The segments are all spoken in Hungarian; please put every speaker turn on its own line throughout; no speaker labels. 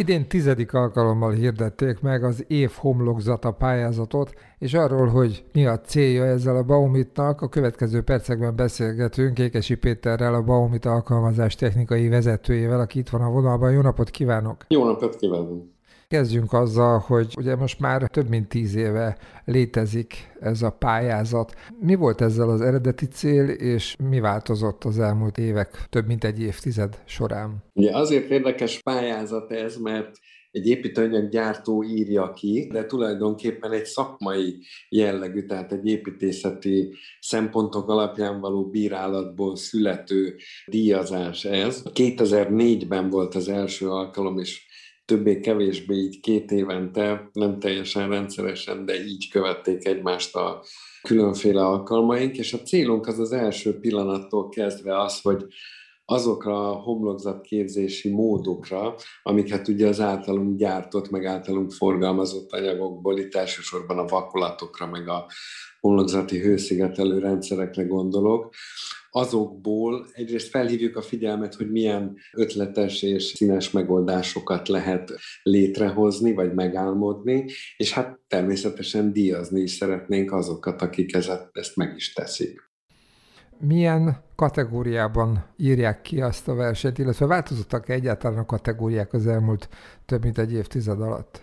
Idén tizedik alkalommal hirdették meg az év homlokzata pályázatot, és arról, hogy mi a célja ezzel a Baumitnak, a következő percekben beszélgetünk Kékesi Péterrel, a Baumit alkalmazás technikai vezetőjével, aki itt van a vonalban. Jó napot kívánok!
Jó napot kívánok!
Kezdjünk azzal, hogy ugye most már több mint tíz éve létezik ez a pályázat. Mi volt ezzel az eredeti cél, és mi változott az elmúlt évek, több mint egy évtized során?
Ugye azért érdekes pályázat ez, mert egy építőanyaggyártó írja ki, de tulajdonképpen egy szakmai jellegű, tehát egy építészeti szempontok alapján való bírálatból születő díjazás ez. 2004-ben volt az első alkalom, és többé-kevésbé így két évente, nem teljesen rendszeresen, de így követték egymást a különféle alkalmaink, és a célunk az az első pillanattól kezdve az, hogy azokra a homlokzatképzési módokra, amiket ugye az általunk gyártott, meg általunk forgalmazott anyagokból, itt elsősorban a vakolatokra, meg a homlokzati hőszigetelő rendszerekre gondolok, azokból egyrészt felhívjuk a figyelmet, hogy milyen ötletes és színes megoldásokat lehet létrehozni, vagy megálmodni, és hát természetesen díjazni is szeretnénk azokat, akik ezt meg is teszik.
Milyen kategóriában írják ki azt a versenyt, illetve változottak -e egyáltalán a kategóriák az elmúlt több mint egy évtized alatt?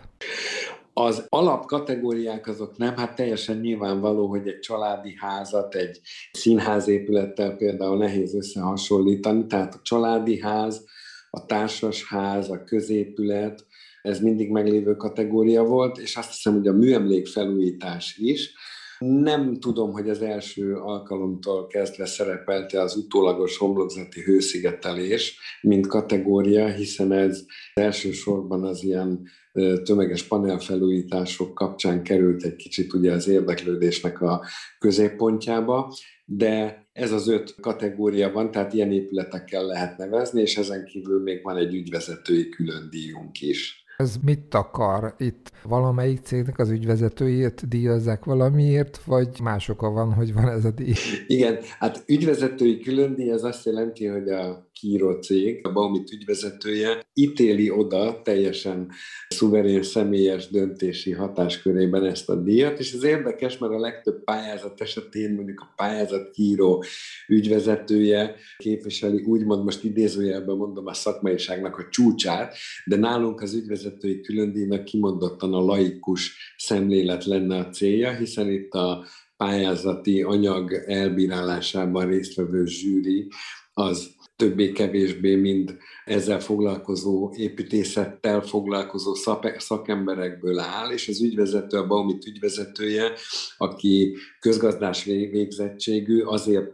Az alapkategóriák azok nem, hát teljesen nyilvánvaló, hogy egy családi házat egy színházépülettel például nehéz összehasonlítani, tehát a családi ház, a társas ház, a középület, ez mindig meglévő kategória volt, és azt hiszem, hogy a műemlék felújítás is, nem tudom, hogy az első alkalomtól kezdve szerepelte az utólagos homlokzati hőszigetelés, mint kategória, hiszen ez elsősorban az ilyen tömeges panelfelújítások kapcsán került egy kicsit ugye az érdeklődésnek a középpontjába, de ez az öt kategória van, tehát ilyen épületekkel lehet nevezni, és ezen kívül még van egy ügyvezetői külön díjunk is.
Ez mit akar? Itt valamelyik cégnek az ügyvezetőjét díjazzák valamiért, vagy más oka van, hogy van ez a díj?
Igen, hát ügyvezetői külön díj az azt jelenti, hogy a kíró cég, a Baumit ügyvezetője ítéli oda teljesen szuverén személyes döntési hatáskörében ezt a díjat, és ez érdekes, mert a legtöbb pályázat esetén mondjuk a pályázat kíró ügyvezetője képviseli, úgymond most idézőjelben mondom a szakmaiságnak a csúcsát, de nálunk az ügyvezetői különdíjnak kimondottan a laikus szemlélet lenne a célja, hiszen itt a pályázati anyag elbírálásában résztvevő zsűri az többé-kevésbé mind ezzel foglalkozó, építészettel foglalkozó szakemberekből áll, és az ügyvezető, a Baumit ügyvezetője, aki közgazdás végzettségű, azért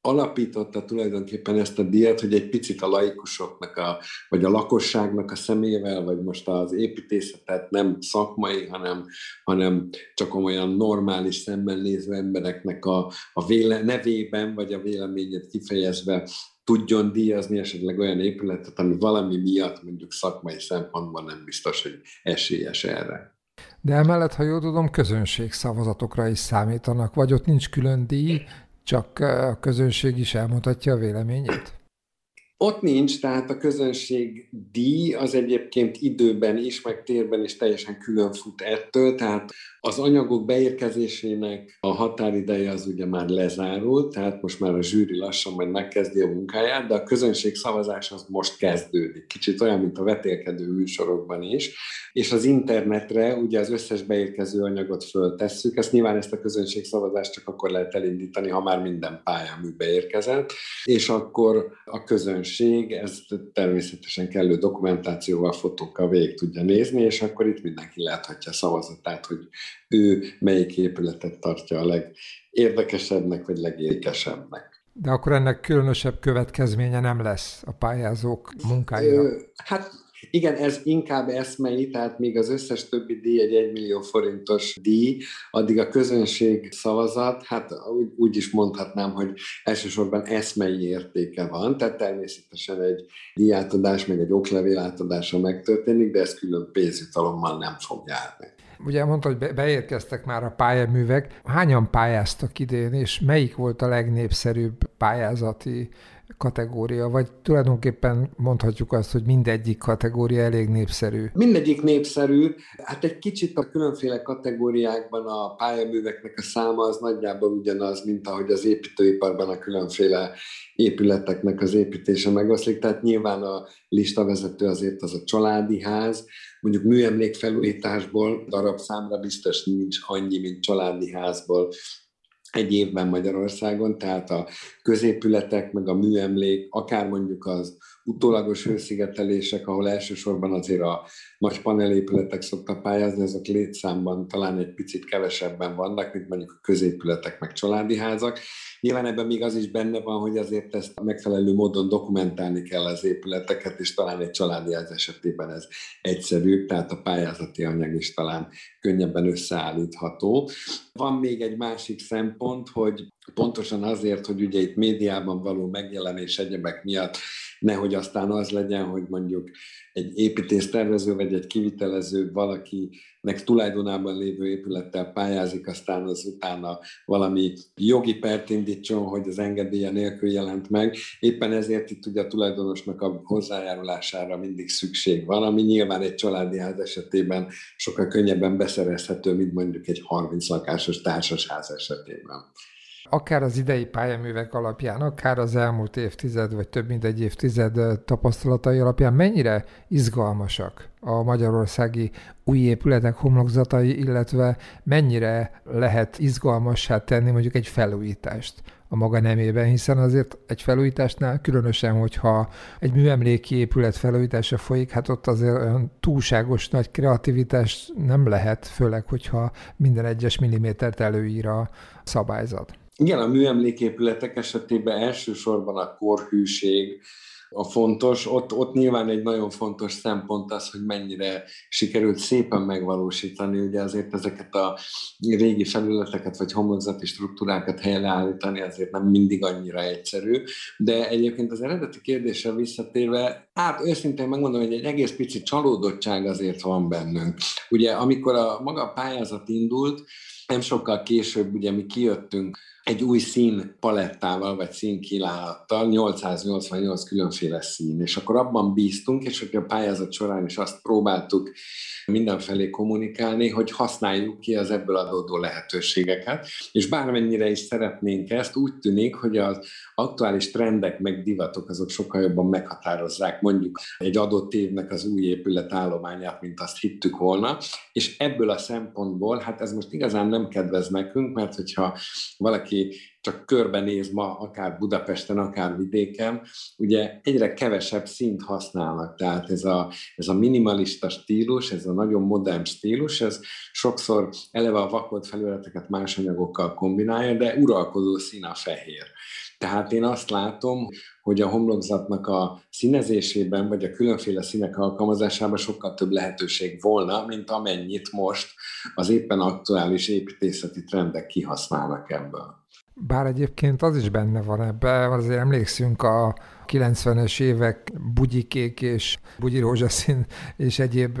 alapította tulajdonképpen ezt a díjat, hogy egy picit a laikusoknak, a, vagy a lakosságnak a szemével, vagy most az építészetet nem szakmai, hanem, hanem csak olyan normális szemmel néző embereknek a, a véle, nevében, vagy a véleményét kifejezve tudjon díjazni esetleg olyan épületet, ami valami miatt mondjuk szakmai szempontból nem biztos, hogy esélyes erre.
De emellett, ha jól tudom, közönség szavazatokra is számítanak, vagy ott nincs külön díj, csak a közönség is elmutatja a véleményét?
Ott nincs, tehát a közönség díj az egyébként időben is, meg térben is teljesen külön fut ettől, tehát az anyagok beérkezésének a határideje az ugye már lezárult, tehát most már a zsűri lassan majd megkezdi a munkáját, de a közönség szavazás az most kezdődik. Kicsit olyan, mint a vetélkedő műsorokban is. És az internetre ugye az összes beérkező anyagot föltesszük, ezt nyilván ezt a közönség szavazást csak akkor lehet elindítani, ha már minden pályámű beérkezett, és akkor a közönség ezt természetesen kellő dokumentációval, fotókkal végig tudja nézni, és akkor itt mindenki láthatja a szavazatát, hogy ő melyik épületet tartja a legérdekesebbnek, vagy legérdekesebbnek.
De akkor ennek különösebb következménye nem lesz a pályázók munkájára?
Hát igen, ez inkább eszmei, tehát még az összes többi díj egy 1 millió forintos díj, addig a közönség szavazat, hát úgy, úgy is mondhatnám, hogy elsősorban eszmei értéke van, tehát természetesen egy díjátadás, meg egy oklevél átadása megtörténik, de ez külön pénzjutalommal nem fog járni.
Ugye mondta, hogy beérkeztek már a pályaművek. Hányan pályáztak idén, és melyik volt a legnépszerűbb pályázati kategória, vagy tulajdonképpen mondhatjuk azt, hogy mindegyik kategória elég népszerű?
Mindegyik népszerű. Hát egy kicsit a különféle kategóriákban a pályaműveknek a száma az nagyjából ugyanaz, mint ahogy az építőiparban a különféle épületeknek az építése megoszlik. Tehát nyilván a listavezető azért az a családi ház, mondjuk műemlékfelújításból darab számra biztos nincs annyi, mint családi házból egy évben Magyarországon, tehát a középületek, meg a műemlék, akár mondjuk az utólagos hőszigetelések, ahol elsősorban azért a nagy panelépületek szoktak pályázni, azok létszámban talán egy picit kevesebben vannak, mint mondjuk a középületek, meg családi házak. Nyilván ebben még az is benne van, hogy azért ezt megfelelő módon dokumentálni kell az épületeket, és talán egy családi ház esetében ez egyszerűbb, tehát a pályázati anyag is talán könnyebben összeállítható. Van még egy másik szempont, hogy pontosan azért, hogy ugye itt médiában való megjelenés egyebek miatt nehogy aztán az legyen, hogy mondjuk egy építésztervező vagy egy kivitelező valakinek tulajdonában lévő épülettel pályázik, aztán az utána valami jogi pert indítson, hogy az engedélye nélkül jelent meg. Éppen ezért itt ugye a tulajdonosnak a hozzájárulására mindig szükség van, ami nyilván egy családi ház esetében sokkal könnyebben beszerezhető, mint mondjuk egy 30 lakásos társasház esetében
akár az idei pályaművek alapján, akár az elmúlt évtized, vagy több mint egy évtized tapasztalatai alapján mennyire izgalmasak a magyarországi új épületek homlokzatai, illetve mennyire lehet izgalmassá tenni mondjuk egy felújítást a maga nemében, hiszen azért egy felújításnál, különösen, hogyha egy műemléki épület felújítása folyik, hát ott azért olyan túlságos nagy kreativitás nem lehet, főleg, hogyha minden egyes millimétert előír a szabályzat.
Igen, a műemléképületek esetében elsősorban a korhűség a fontos. Ott, ott nyilván egy nagyon fontos szempont az, hogy mennyire sikerült szépen megvalósítani, ugye azért ezeket a régi felületeket vagy homlokzati struktúrákat helyreállítani azért nem mindig annyira egyszerű, de egyébként az eredeti kérdésre visszatérve, hát őszintén megmondom, hogy egy egész pici csalódottság azért van bennünk. Ugye amikor a maga pályázat indult, nem sokkal később ugye mi kijöttünk egy új szín palettával, vagy színkínálattal, 888 különféle szín, és akkor abban bíztunk, és hogy a pályázat során is azt próbáltuk mindenfelé kommunikálni, hogy használjuk ki az ebből adódó lehetőségeket, és bármennyire is szeretnénk ezt, úgy tűnik, hogy az aktuális trendek meg divatok azok sokkal jobban meghatározzák mondjuk egy adott évnek az új épület állományát, mint azt hittük volna, és ebből a szempontból, hát ez most igazán nem kedvez nekünk, mert hogyha valaki et csak körbenéz ma, akár Budapesten, akár vidéken, ugye egyre kevesebb szint használnak. Tehát ez a, ez a minimalista stílus, ez a nagyon modern stílus, ez sokszor eleve a vakolt felületeket más anyagokkal kombinálja, de uralkodó szín a fehér. Tehát én azt látom, hogy a homlokzatnak a színezésében, vagy a különféle színek alkalmazásában sokkal több lehetőség volna, mint amennyit most az éppen aktuális építészeti trendek kihasználnak ebből.
Bár egyébként az is benne van ebben, azért emlékszünk a 90-es évek bugyikék és bugyi rózsaszín és egyéb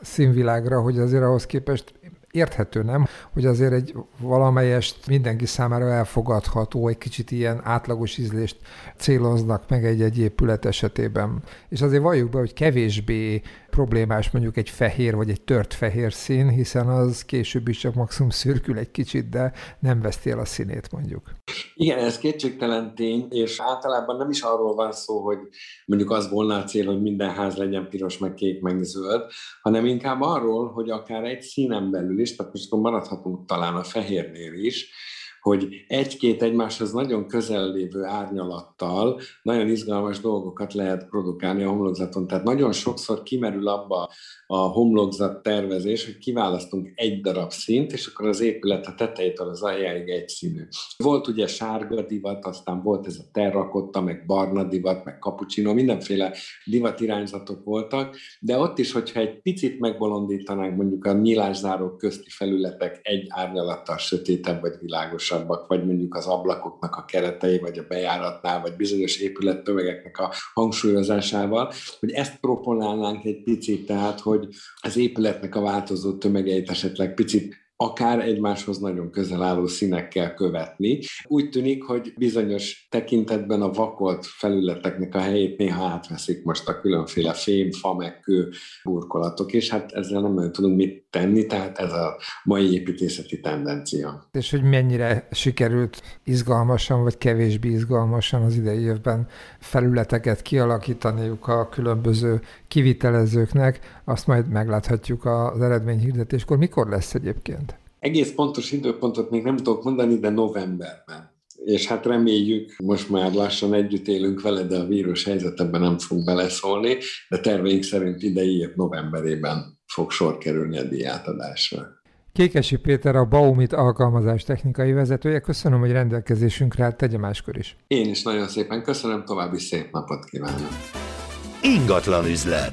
színvilágra, hogy azért ahhoz képest érthető, nem? Hogy azért egy valamelyest mindenki számára elfogadható, egy kicsit ilyen átlagos ízlést céloznak meg egy-egy épület esetében. És azért valljuk be, hogy kevésbé problémás mondjuk egy fehér vagy egy tört fehér szín, hiszen az később is csak maximum szürkül egy kicsit, de nem veszti el a színét mondjuk.
Igen, ez kétségtelen tény, és általában nem is arról van szó, hogy mondjuk az volna a cél, hogy minden ház legyen piros, meg kék, meg zöld, hanem inkább arról, hogy akár egy színen belül is, tehát most maradhatunk talán a fehérnél is, hogy egy-két egymáshoz nagyon közel lévő árnyalattal nagyon izgalmas dolgokat lehet produkálni a homlokzaton. Tehát nagyon sokszor kimerül abba a homlokzat tervezés, hogy kiválasztunk egy darab szint, és akkor az épület a tetejétől az aljáig egy színű. Volt ugye sárga divat, aztán volt ez a terrakotta, meg barna divat, meg cappuccino, mindenféle divat irányzatok voltak, de ott is, hogyha egy picit megbolondítanánk mondjuk a nyílászárók közti felületek egy árnyalattal sötétebb vagy világos magasabbak, vagy mondjuk az ablakoknak a keretei, vagy a bejáratnál, vagy bizonyos épülettömegeknek a hangsúlyozásával, hogy ezt proponálnánk egy picit, tehát hogy az épületnek a változó tömegeit esetleg picit akár egymáshoz nagyon közel álló színekkel követni. Úgy tűnik, hogy bizonyos tekintetben a vakolt felületeknek a helyét néha átveszik most a különféle fém, fa, meg kő burkolatok, és hát ezzel nem nagyon tudunk mit tenni, tehát ez a mai építészeti tendencia.
És hogy mennyire sikerült izgalmasan, vagy kevésbé izgalmasan az idei évben felületeket kialakítaniuk a különböző kivitelezőknek, azt majd megláthatjuk az eredményhirdetéskor. Mikor lesz egyébként?
Egész pontos időpontot még nem tudok mondani, de novemberben. És hát reméljük, most már lassan együtt élünk vele, de a vírus helyzetben nem fog beleszólni, de terveink szerint idei év novemberében fog sor kerülni a díjátadásra.
Kékesi Péter a Baumit alkalmazás technikai vezetője. Köszönöm, hogy rendelkezésünkre állt, tegye máskor is.
Én is nagyon szépen köszönöm, további szép napot kívánok.
Ingatlan üzlet.